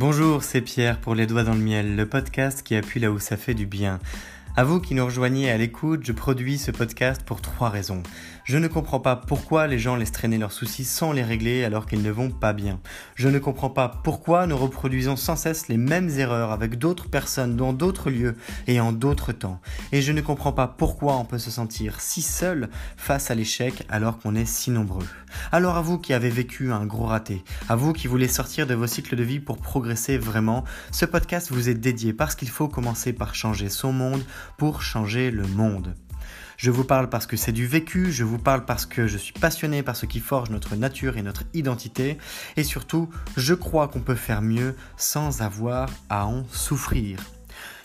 Bonjour, c'est Pierre pour Les Doigts dans le Miel, le podcast qui appuie là où ça fait du bien. À vous qui nous rejoignez à l'écoute, je produis ce podcast pour trois raisons. Je ne comprends pas pourquoi les gens laissent traîner leurs soucis sans les régler alors qu'ils ne vont pas bien. Je ne comprends pas pourquoi nous reproduisons sans cesse les mêmes erreurs avec d'autres personnes dans d'autres lieux et en d'autres temps. Et je ne comprends pas pourquoi on peut se sentir si seul face à l'échec alors qu'on est si nombreux. Alors à vous qui avez vécu un gros raté, à vous qui voulez sortir de vos cycles de vie pour progresser vraiment, ce podcast vous est dédié parce qu'il faut commencer par changer son monde pour changer le monde. Je vous parle parce que c'est du vécu, je vous parle parce que je suis passionné par ce qui forge notre nature et notre identité, et surtout, je crois qu'on peut faire mieux sans avoir à en souffrir.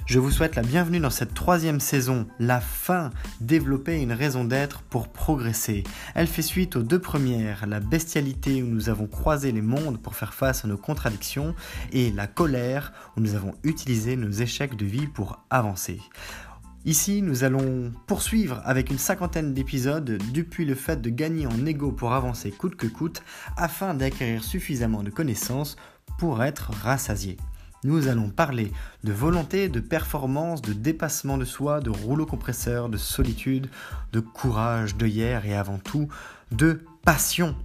Je vous souhaite la bienvenue dans cette troisième saison, la fin, développer une raison d'être pour progresser. Elle fait suite aux deux premières, la bestialité où nous avons croisé les mondes pour faire face à nos contradictions, et la colère où nous avons utilisé nos échecs de vie pour avancer. Ici, nous allons poursuivre avec une cinquantaine d'épisodes depuis le fait de gagner en ego pour avancer coûte que coûte afin d'acquérir suffisamment de connaissances pour être rassasié. Nous allons parler de volonté, de performance, de dépassement de soi, de rouleau compresseur, de solitude, de courage, de hier et avant tout de passion.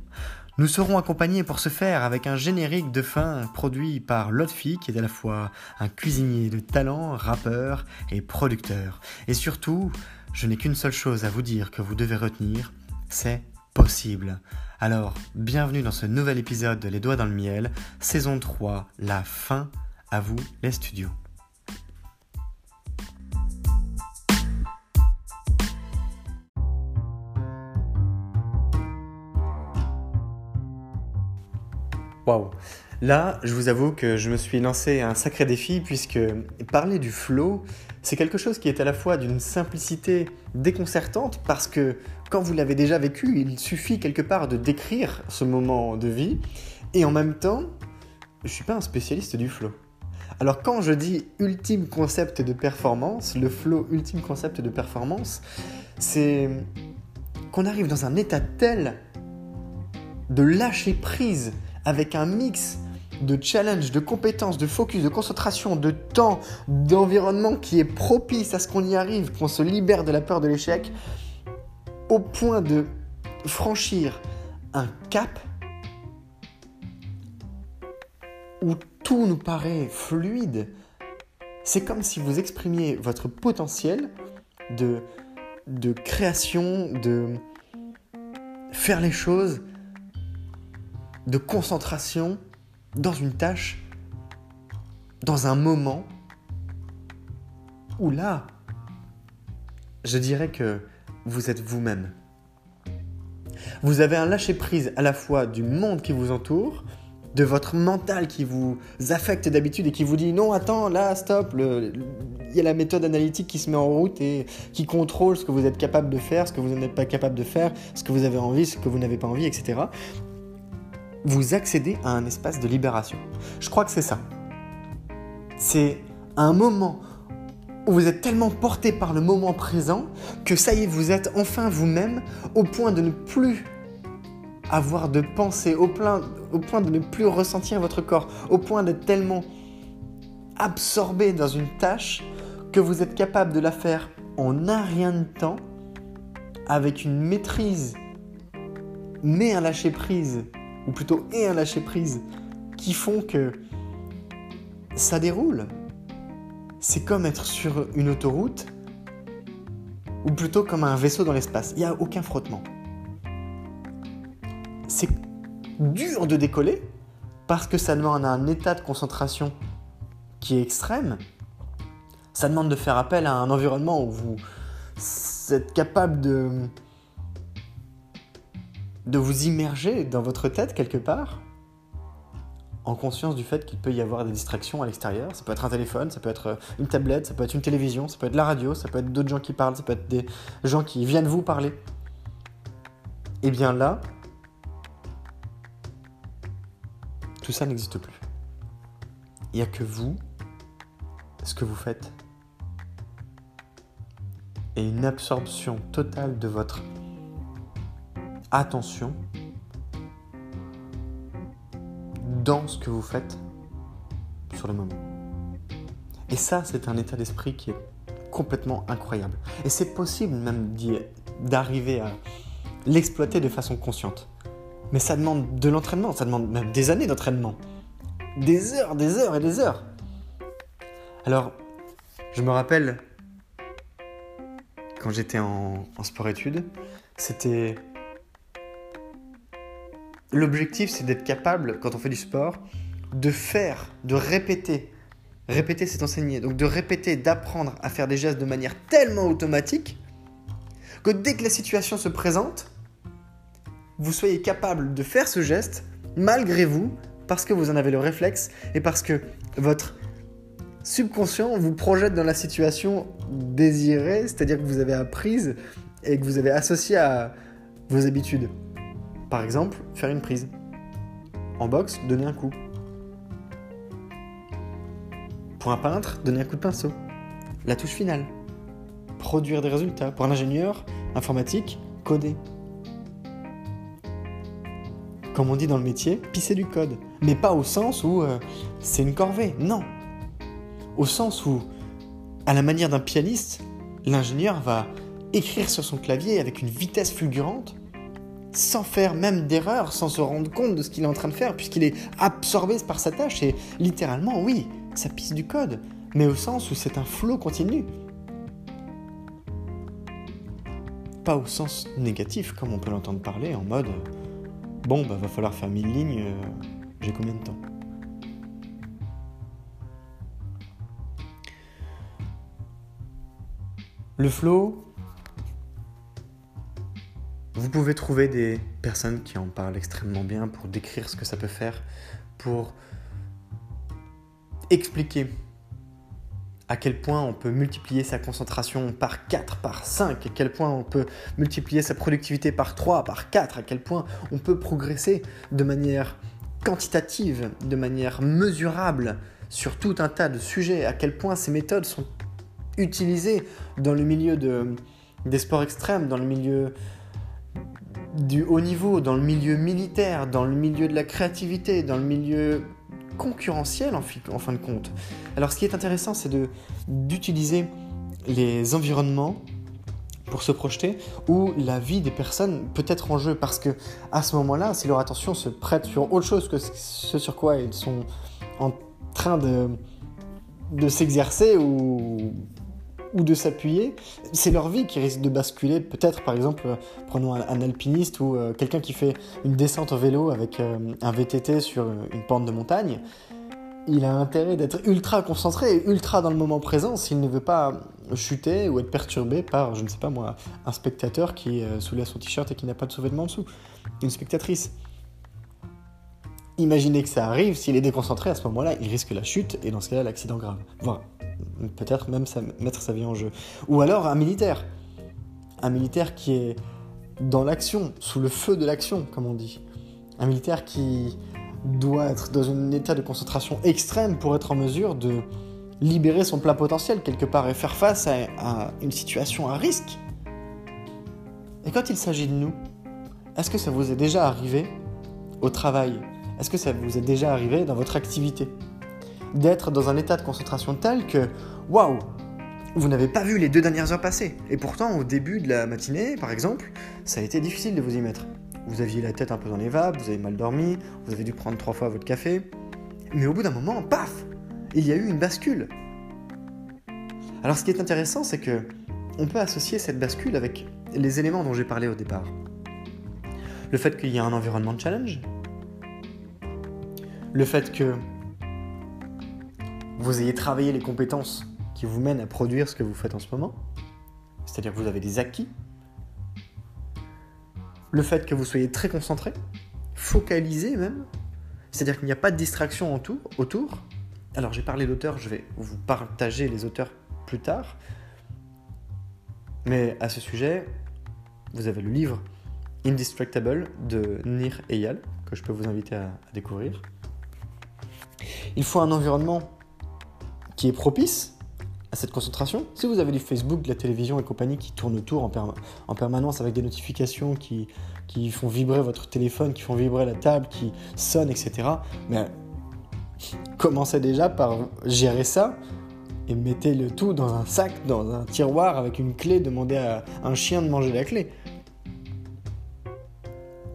Nous serons accompagnés pour ce faire avec un générique de fin produit par Lotfi, qui est à la fois un cuisinier de talent, rappeur et producteur. Et surtout, je n'ai qu'une seule chose à vous dire que vous devez retenir, c'est possible. Alors, bienvenue dans ce nouvel épisode de Les Doigts dans le Miel, saison 3, la fin, à vous les studios. Là, je vous avoue que je me suis lancé un sacré défi puisque parler du flow, c'est quelque chose qui est à la fois d'une simplicité déconcertante parce que quand vous l'avez déjà vécu, il suffit quelque part de décrire ce moment de vie et en même temps, je ne suis pas un spécialiste du flow. Alors quand je dis ultime concept de performance, le flow ultime concept de performance, c'est qu'on arrive dans un état tel de lâcher prise avec un mix de challenge, de compétences, de focus, de concentration, de temps, d'environnement qui est propice à ce qu'on y arrive, qu'on se libère de la peur de l'échec, au point de franchir un cap où tout nous paraît fluide. C'est comme si vous exprimiez votre potentiel de, de création, de faire les choses de concentration dans une tâche, dans un moment où là, je dirais que vous êtes vous-même. Vous avez un lâcher-prise à la fois du monde qui vous entoure, de votre mental qui vous affecte d'habitude et qui vous dit non, attends, là, stop, il y a la méthode analytique qui se met en route et qui contrôle ce que vous êtes capable de faire, ce que vous n'êtes pas capable de faire, ce que vous avez envie, ce que vous n'avez pas envie, etc vous accédez à un espace de libération. Je crois que c'est ça. C'est un moment où vous êtes tellement porté par le moment présent que ça y est, vous êtes enfin vous-même au point de ne plus avoir de pensée, au, point de ne plus ressentir votre corps, au point d'être tellement absorbé dans une tâche que vous êtes capable de la faire en un rien de temps, avec une maîtrise, mais un lâcher prise ou plutôt et un lâcher prise, qui font que ça déroule. C'est comme être sur une autoroute, ou plutôt comme un vaisseau dans l'espace. Il n'y a aucun frottement. C'est dur de décoller parce que ça demande un état de concentration qui est extrême. Ça demande de faire appel à un environnement où vous êtes capable de de vous immerger dans votre tête quelque part, en conscience du fait qu'il peut y avoir des distractions à l'extérieur. Ça peut être un téléphone, ça peut être une tablette, ça peut être une télévision, ça peut être la radio, ça peut être d'autres gens qui parlent, ça peut être des gens qui viennent vous parler. Et eh bien là, tout ça n'existe plus. Il n'y a que vous, ce que vous faites, et une absorption totale de votre attention dans ce que vous faites sur le moment. Et ça, c'est un état d'esprit qui est complètement incroyable. Et c'est possible même d'arriver à l'exploiter de façon consciente. Mais ça demande de l'entraînement, ça demande même des années d'entraînement. Des heures, des heures et des heures. Alors, je me rappelle, quand j'étais en, sport-études, c'était... L'objectif, c'est d'être capable, quand on fait du sport, de faire, de répéter. Répéter, c'est enseigner. Donc de répéter, d'apprendre à faire des gestes de manière tellement automatique que dès que la situation se présente, vous soyez capable de faire ce geste malgré vous, parce que vous en avez le réflexe et parce que votre subconscient vous projette dans la situation désirée, c'est-à-dire que vous avez apprise et que vous avez associé à vos habitudes. Par exemple, faire une prise. En boxe, donner un coup. Pour un peintre, donner un coup de pinceau. La touche finale. Produire des résultats. Pour un ingénieur informatique, coder. Comme on dit dans le métier, pisser du code. Mais pas au sens où euh, c'est une corvée. Non. Au sens où, à la manière d'un pianiste, l'ingénieur va écrire sur son clavier avec une vitesse fulgurante, sans faire même d'erreur, sans se rendre compte de ce qu'il est en train de faire, puisqu'il est absorbé par sa tâche. Et littéralement, oui, ça pisse du code, mais au sens où c'est un flot continu. Pas au sens négatif, comme on peut l'entendre parler, en mode Bon, bah va falloir faire mille lignes, euh, j'ai combien de temps? Le flow, vous pouvez trouver des personnes qui en parlent extrêmement bien pour décrire ce que ça peut faire, pour expliquer à quel point on peut multiplier sa concentration par 4, par 5, à quel point on peut multiplier sa productivité par 3, par 4, à quel point on peut progresser de manière quantitative, de manière mesurable sur tout un tas de sujets, à quel point ces méthodes sont utilisées dans le milieu de, des sports extrêmes, dans le milieu du haut niveau, dans le milieu militaire, dans le milieu de la créativité, dans le milieu concurrentiel en, fin de compte. Alors ce qui est intéressant, c'est d'utiliser les environnements pour se projeter où la vie des personnes peut être en jeu parce que à ce moment-là, si leur attention se prête sur autre chose que ce sur quoi ils sont en train de, de s'exercer ou ou de s'appuyer, c'est leur vie qui risque de basculer. Peut-être, par exemple, prenons un, alpiniste ou euh, quelqu'un qui fait une descente en vélo avec euh, un VTT sur une pente de montagne. Il a intérêt d'être ultra concentré et ultra dans le moment présent s'il ne veut pas chuter ou être perturbé par, je ne sais pas moi, un spectateur qui euh, soulève son t-shirt et qui n'a pas de sous-vêtements en dessous. Une spectatrice. Imaginez que ça arrive, s'il est déconcentré à ce moment-là, il risque la chute et dans ce cas-là l'accident grave. Voilà peut-être même mettre sa vie en jeu. Ou alors un militaire. Un militaire qui est dans l'action, sous le feu de l'action, comme on dit. Un militaire qui doit être dans un état de concentration extrême pour être en mesure de libérer son plein potentiel quelque part et faire face à, une situation à risque. Et quand il s'agit de nous, est-ce que ça vous est déjà arrivé au travail? Est-ce que ça vous est déjà arrivé dans votre activité? D'être dans un état de concentration tel que, waouh, vous n'avez pas vu les deux dernières heures passer. Et pourtant, au début de la matinée, par exemple, ça a été difficile de vous y mettre. Vous aviez la tête un peu dans les vapes, vous avez mal dormi, vous avez dû prendre trois fois votre café. Mais au bout d'un moment, paf, il y a eu une bascule. Alors ce qui est intéressant, c'est que on peut associer cette bascule avec les éléments dont j'ai parlé au départ. Le fait qu'il y a un environnement de challenge, le fait que vous ayez travaillé les compétences qui vous mènent à produire ce que vous faites en ce moment, c'est-à-dire que vous avez des acquis, le fait que vous soyez très concentré, focalisé même, c'est-à-dire qu'il n'y a pas de distraction autour. Alors j'ai parlé d'auteurs, je vais vous partager les auteurs plus tard, mais à ce sujet, vous avez le livre Indistractable de Nir Eyal, que je peux vous inviter à découvrir. Il faut un environnement qui est propice à cette concentration. Si vous avez du Facebook, de la télévision et compagnie qui tournent autour en, en permanence avec des notifications qui, qui, font vibrer votre téléphone, qui font vibrer la table, qui sonnent, etc., mais commencez déjà par gérer ça et mettez le tout dans un sac, dans un tiroir avec une clé, demandez à un chien de manger la clé.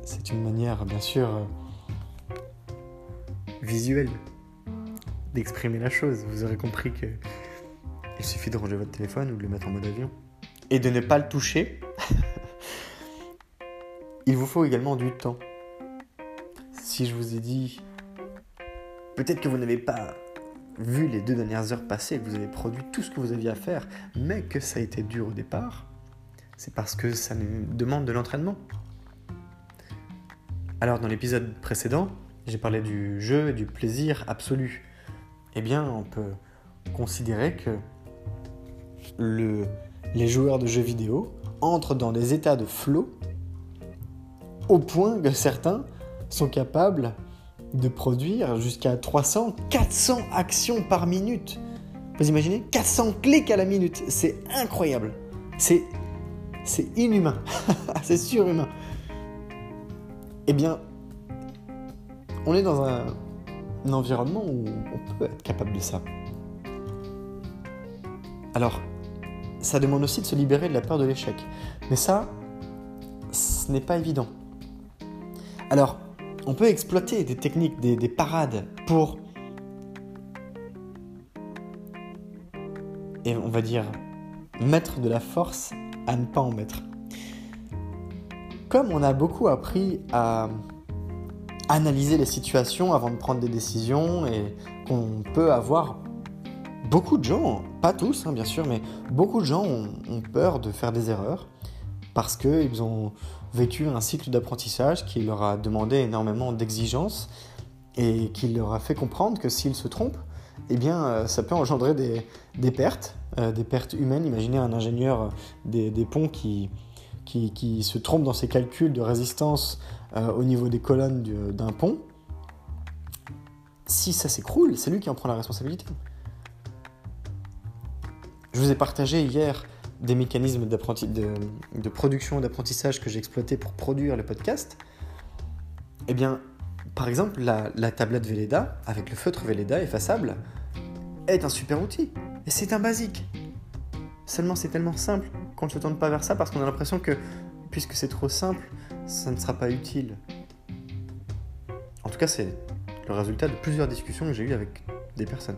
C'est une manière, bien sûr, euh, visuelle d'exprimer la chose. Vous aurez compris que il suffit de ranger votre téléphone ou de le mettre en mode avion. Et de ne pas le toucher. il vous faut également du temps. Si je vous ai dit, peut-être que vous n'avez pas vu les deux dernières heures passées, que vous avez produit tout ce que vous aviez à faire, mais que ça a été dur au départ, c'est parce que ça nous demande de l'entraînement. Alors dans l'épisode précédent, j'ai parlé du jeu et du plaisir absolu. Eh bien, on peut considérer que les joueurs de jeux vidéo entrent dans des états de flow au point que certains sont capables de produire jusqu'à 300, 400 actions par minute. Vous imaginez? 400 clics à la minute, c'est incroyable. C'est c'est inhumain. c'est surhumain. Eh bien, on est dans un, environnement où on peut être capable de ça. Alors, ça demande aussi de se libérer de la peur de l'échec. Mais ça, ce n'est pas évident. Alors, on peut exploiter des techniques, des, parades pour, et on va dire, mettre de la force à ne pas en mettre. Comme on a beaucoup appris à analyser les situations avant de prendre des décisions et qu'on peut avoir beaucoup de gens, pas tous hein, bien sûr, mais beaucoup de gens ont, peur de faire des erreurs parce qu'ils ont vécu un cycle d'apprentissage qui leur a demandé énormément d'exigences et qui leur a fait comprendre que s'ils se trompent, eh bien, euh, ça peut engendrer des, pertes, euh, des pertes humaines. Imaginez un ingénieur des, ponts qui, qui, se trompe dans ses calculs de résistance euh, au niveau des colonnes d'un pont. Si ça s'écroule, c'est lui qui en prend la responsabilité. Je vous ai partagé hier des mécanismes de, production d'apprentissage que j'ai exploité pour produire le podcast, eh bien, par exemple, la, tablette Velleda, avec le feutre Velleda effaçable, est un super outil. Et c'est un basique. Seulement, c'est tellement simple qu'on ne se tourne pas vers ça parce qu'on a l'impression que, puisque c'est trop simple, ça ne sera pas utile. En tout cas, c'est le résultat de plusieurs discussions que j'ai eues avec des personnes.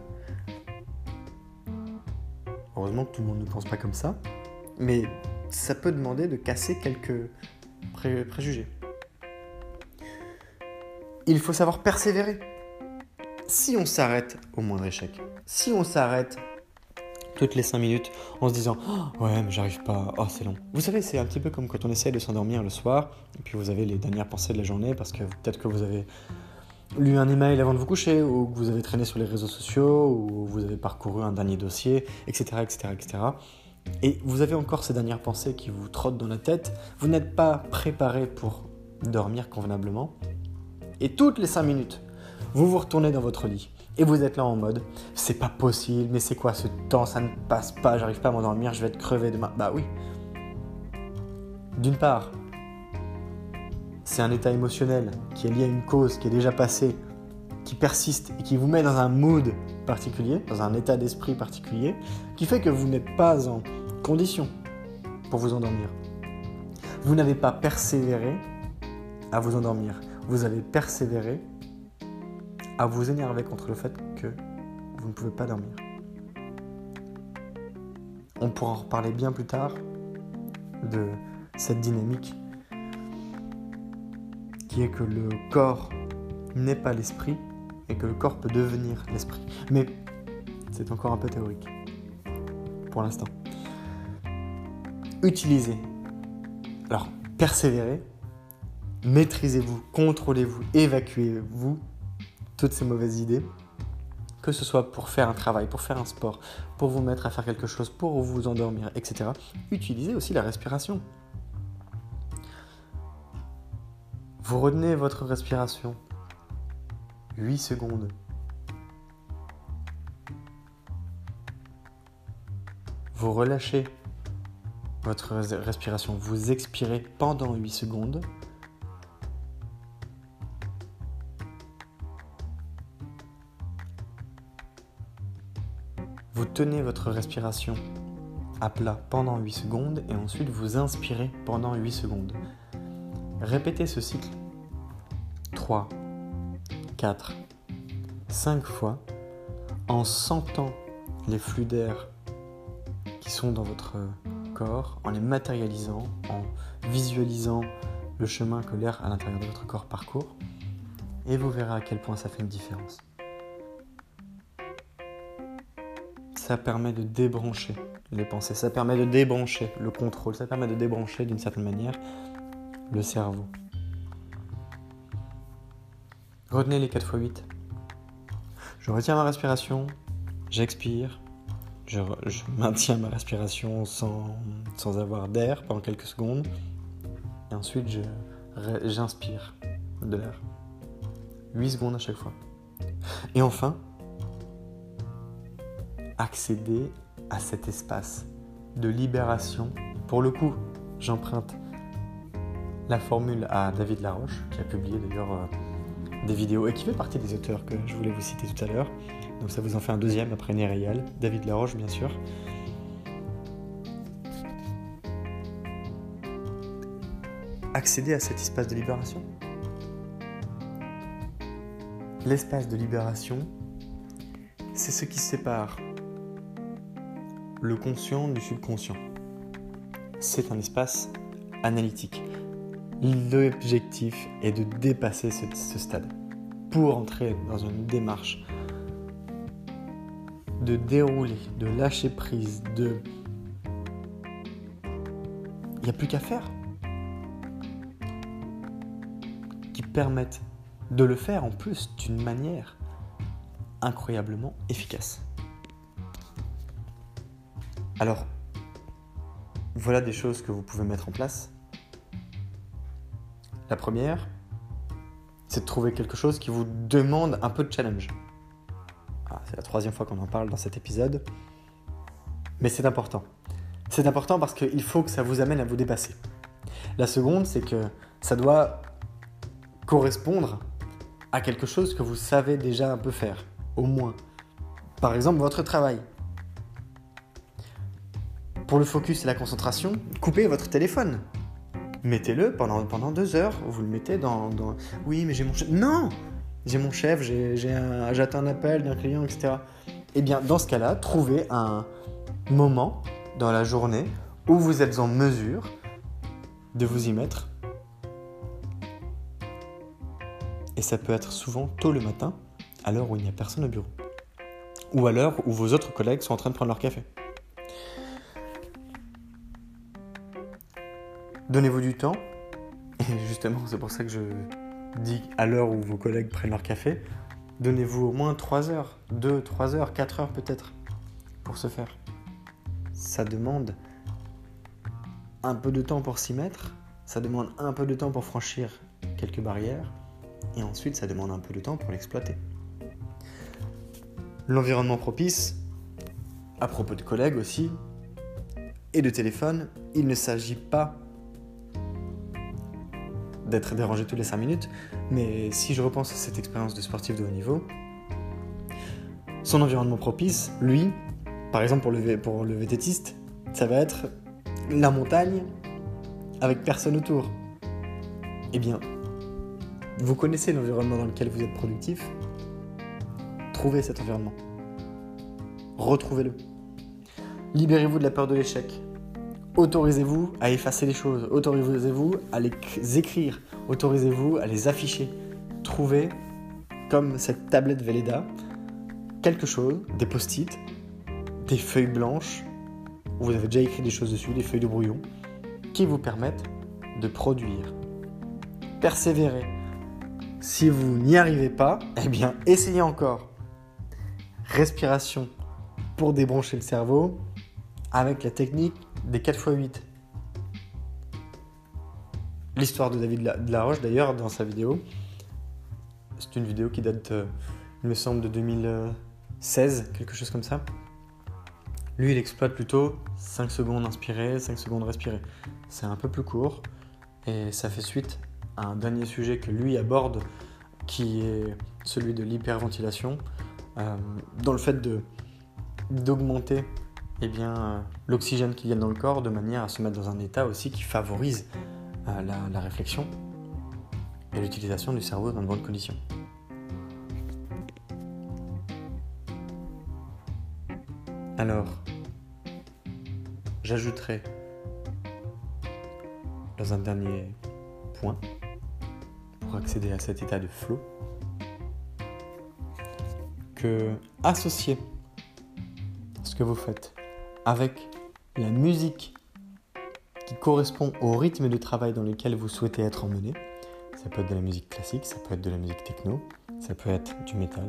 Heureusement que tout le monde ne pense pas comme ça, mais ça peut demander de casser quelques préjugés. Il faut savoir persévérer. Si on s'arrête au moindre échec, si on s'arrête toutes les 5 minutes en se disant oh, ouais mais j'arrive pas, oh c'est long. Vous savez c'est un petit peu comme quand on essaie de s'endormir le soir et puis vous avez les dernières pensées de la journée parce que peut-être que vous avez lu un email avant de vous coucher, ou que vous avez traîné sur les réseaux sociaux, ou vous avez parcouru un dernier dossier, etc., etc., etc. Et vous avez encore ces dernières pensées qui vous trottent dans la tête. Vous n'êtes pas préparé pour dormir convenablement. Et toutes les 5 minutes, vous vous retournez dans votre lit. Et vous êtes là en mode, c'est pas possible, mais c'est quoi ce temps, ça ne passe pas, j'arrive pas à m'endormir, je vais être crevé demain. Bah oui. D'une part, c'est un état émotionnel qui est lié à une cause qui est déjà passée, qui persiste et qui vous met dans un mood particulier, dans un état d'esprit particulier, qui fait que vous n'êtes pas en condition pour vous endormir. Vous n'avez pas persévéré à vous endormir. Vous avez persévéré à vous énerver contre le fait que vous ne pouvez pas dormir. On pourra en reparler bien plus tard de cette dynamique est que le corps n'est pas l'esprit et que le corps peut devenir l'esprit. Mais c'est encore un peu théorique pour l'instant. Utilisez. Alors, persévérez, maîtrisez-vous, contrôlez-vous, évacuez-vous toutes ces mauvaises idées, que ce soit pour faire un travail, pour faire un sport, pour vous mettre à faire quelque chose, pour vous endormir, etc. Utilisez aussi la respiration. Vous retenez votre respiration. 8 secondes. Vous relâchez votre respiration. Vous expirez pendant 8 secondes. Tenez votre respiration à plat pendant 8 secondes et ensuite vous inspirez pendant 8 secondes. Répétez ce cycle 3, 4, 5 fois en sentant les flux d'air qui sont dans votre corps, en les matérialisant, en visualisant le chemin que l'air à l'intérieur de votre corps parcourt, et vous verrez à quel point ça fait une différence. Ça permet de débrancher les pensées, ça permet de débrancher le contrôle, ça permet de débrancher d'une certaine manière le cerveau. Retenez les 4 x 8. Je retiens ma respiration, j'expire, je, maintiens ma respiration sans, sans avoir d'air pendant quelques secondes, et ensuite j'inspire de l'air. 8 secondes à chaque fois. Et enfin, accéder à cet espace de libération. Pour le coup, j'emprunte la formule à David Laroche, qui a publié d'ailleurs euh, des vidéos et qui fait partie des auteurs que je voulais vous citer tout à l'heure. Donc ça vous en fait un deuxième après Néréal, David Laroche bien sûr. Accéder à cet espace de libération. L'espace de libération, c'est ce qui sépare le conscient du subconscient. C'est un espace analytique. L'objectif est de dépasser ce, stade pour entrer dans une démarche de dérouler, de lâcher prise, de... Il n'y a plus qu'à faire. Qui permettent de le faire en plus d'une manière incroyablement efficace. Alors, voilà des choses que vous pouvez mettre en place. La première, c'est de trouver quelque chose qui vous demande un peu de challenge. Ah, c'est la troisième fois qu'on en parle dans cet épisode. Mais c'est important. C'est important parce qu'il faut que ça vous amène à vous dépasser. La seconde, c'est que ça doit correspondre à quelque chose que vous savez déjà un peu faire, au moins. Par exemple, votre travail. Pour le focus et la concentration, coupez votre téléphone. Mettez-le pendant, deux heures. Vous le mettez dans. Oui, mais j'ai mon chef. Non J'ai mon chef, j'attends un, appel d'un client, etc. Eh bien, dans ce cas-là, trouvez un moment dans la journée où vous êtes en mesure de vous y mettre. Et ça peut être souvent tôt le matin, à l'heure où il n'y a personne au bureau. Ou à l'heure où vos autres collègues sont en train de prendre leur café. Donnez-vous du temps. Et justement, c'est pour ça que je dis à l'heure où vos collègues prennent leur café, donnez-vous au moins 3 heures, 2, 3 heures, 4 heures peut-être pour se faire. Ça demande un peu de temps pour s'y mettre, ça demande un peu de temps pour franchir quelques barrières, et ensuite ça demande un peu de temps pour l'exploiter. L'environnement propice, à propos de collègues aussi, et de téléphone, il ne s'agit pas d'être dérangé tous les 5 minutes, mais si je repense à cette expérience de sportif de haut niveau, son environnement propice, lui, par exemple pour le, pour ça va être la montagne avec personne autour. Eh bien, vous connaissez l'environnement dans lequel vous êtes productif, trouvez cet environnement. Retrouvez-le. Libérez-vous de la peur de l'échec autorisez-vous à effacer les choses, autorisez-vous à les écrire, autorisez-vous à les afficher. Trouvez, comme cette tablette Velleda, quelque chose, des post-it, des feuilles blanches, où vous avez déjà écrit des choses dessus, des feuilles de brouillon, qui vous permettent de produire. Persévérez. Si vous n'y arrivez pas, eh bien, essayez encore. Respiration pour débrancher le cerveau avec la technique des 4 x 8. L'histoire de David de la Roche, d'ailleurs, dans sa vidéo, c'est une vidéo qui date, euh, il me semble, de 2016, quelque chose comme ça. Lui, il exploite plutôt 5 secondes inspirées, 5 secondes respirées. C'est un peu plus court et ça fait suite à un dernier sujet que lui aborde qui est celui de l'hyperventilation, euh, dans le fait d'augmenter eh bien, euh, l'oxygène qui vient dans le corps de manière à se mettre dans un état aussi qui favorise euh, la, réflexion et l'utilisation du cerveau dans de bonnes conditions. Alors, j'ajouterai dans un dernier point, pour accéder à cet état de flow, que associer ce que vous faites avec la musique qui correspond au rythme de travail dans lequel vous souhaitez être emmené. Ça peut être de la musique classique, ça peut être de la musique techno, ça peut être du métal.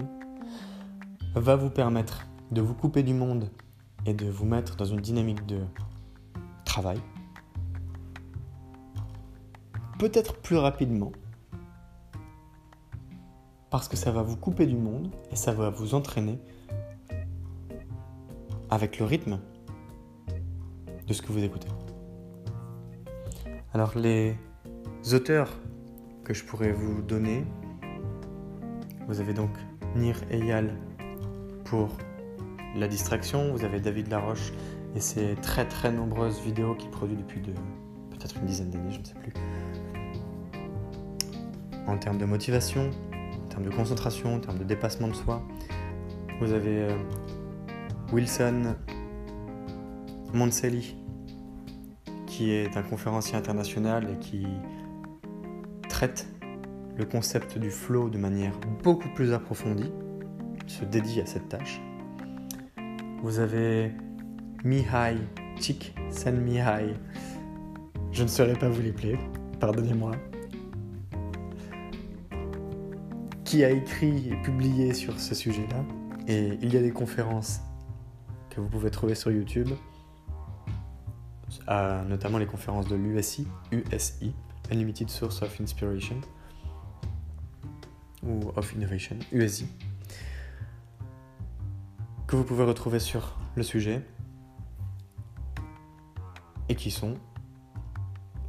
Va vous permettre de vous couper du monde et de vous mettre dans une dynamique de travail. Peut-être plus rapidement. Parce que ça va vous couper du monde et ça va vous entraîner avec le rythme de ce que vous écoutez. Alors les auteurs que je pourrais vous donner, vous avez donc Nir Eyal pour la distraction, vous avez David Laroche et ses très très nombreuses vidéos qu'il produit depuis de, peut-être une dizaine d'années, je ne sais plus. En termes de motivation, en termes de concentration, en termes de dépassement de soi, vous avez euh, Wilson Monselli qui est un conférencier international et qui traite le concept du flow de manière beaucoup plus approfondie, se dédie à cette tâche. Vous avez Mihai Chik Sen Mihai, je ne saurais pas vous les plaire, pardonnez-moi, qui a écrit et publié sur ce sujet-là. Et il y a des conférences que vous pouvez trouver sur YouTube notamment les conférences de l'USI, USI, Unlimited Source of Inspiration, ou of Innovation, USI, que vous pouvez retrouver sur le sujet et qui sont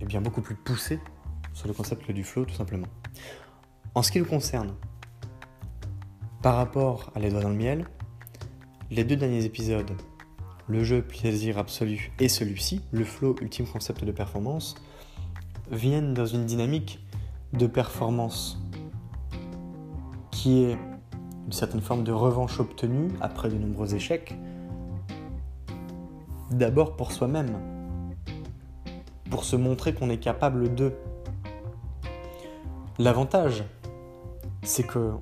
eh bien, beaucoup plus poussés sur le concept du flow tout simplement. En ce qui nous concerne, par rapport à Les Doigts dans le Miel, les deux derniers épisodes le jeu plaisir absolu et celui-ci, le flow ultime concept de performance, viennent dans une dynamique de performance qui est une certaine forme de revanche obtenue après de nombreux échecs, d'abord pour soi-même, pour se montrer qu'on est capable de. L'avantage, c'est que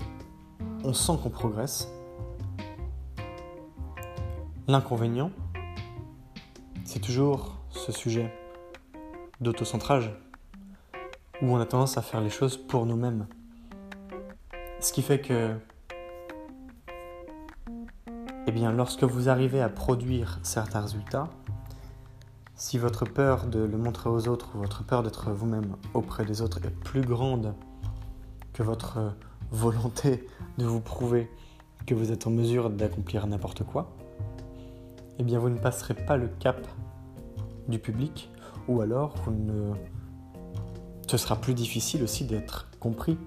on sent qu'on progresse, L'inconvénient, c'est toujours ce sujet d'autocentrage, où on a tendance à faire les choses pour nous-mêmes. Ce qui fait que, eh bien, lorsque vous arrivez à produire certains résultats, si votre peur de le montrer aux autres ou votre peur d'être vous-même auprès des autres est plus grande que votre volonté de vous prouver que vous êtes en mesure d'accomplir n'importe quoi, eh bien vous ne passerez pas le cap du public, ou alors vous ne... ce sera plus difficile aussi d'être compris,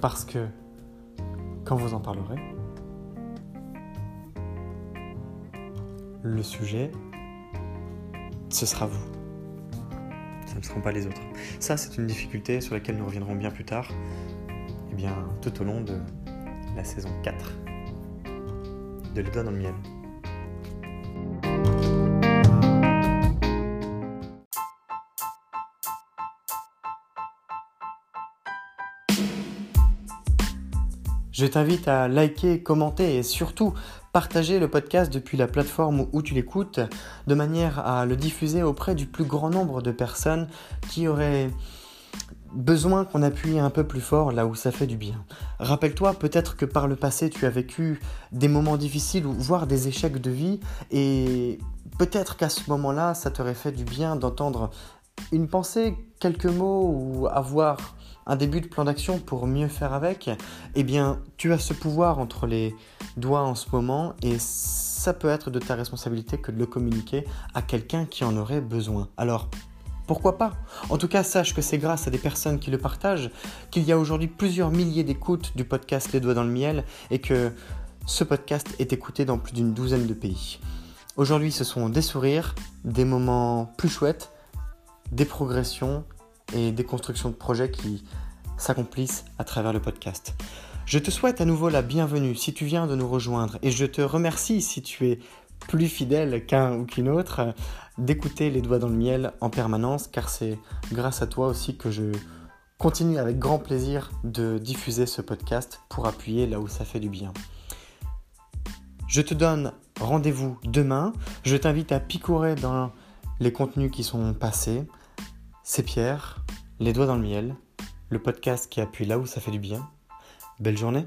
parce que quand vous en parlerez, le sujet, ce sera vous. Ce ne seront pas les autres. Ça, c'est une difficulté sur laquelle nous reviendrons bien plus tard, eh bien, tout au long de la saison 4 de Doigt dans le Miel. Je t'invite à liker, commenter et surtout partager le podcast depuis la plateforme où tu l'écoutes de manière à le diffuser auprès du plus grand nombre de personnes qui auraient besoin qu'on appuie un peu plus fort là où ça fait du bien. Rappelle-toi peut-être que par le passé tu as vécu des moments difficiles ou voire des échecs de vie et peut-être qu'à ce moment-là ça t'aurait fait du bien d'entendre une pensée, quelques mots ou avoir un début de plan d'action pour mieux faire avec, eh bien, tu as ce pouvoir entre les doigts en ce moment et ça peut être de ta responsabilité que de le communiquer à quelqu'un qui en aurait besoin. Alors, pourquoi pas? En tout cas, sache que c'est grâce à des personnes qui le partagent qu'il y a aujourd'hui plusieurs milliers d'écoutes du podcast Les Doigts dans le Miel et que ce podcast est écouté dans plus d'une douzaine de pays. Aujourd'hui, ce sont des sourires, des moments plus chouettes, des progressions et des constructions de projets qui s'accomplissent à travers le podcast. Je te souhaite à nouveau la bienvenue si tu viens de nous rejoindre et je te remercie si tu es plus fidèle qu'un ou qu'une autre d'écouter les doigts dans le miel en permanence car c'est grâce à toi aussi que je continue avec grand plaisir de diffuser ce podcast pour appuyer là où ça fait du bien. Je te donne rendez-vous demain. Je t'invite à picorer dans les contenus qui sont passés. C'est Pierre, les doigts dans le miel, le podcast qui appuie là où ça fait du bien. Belle journée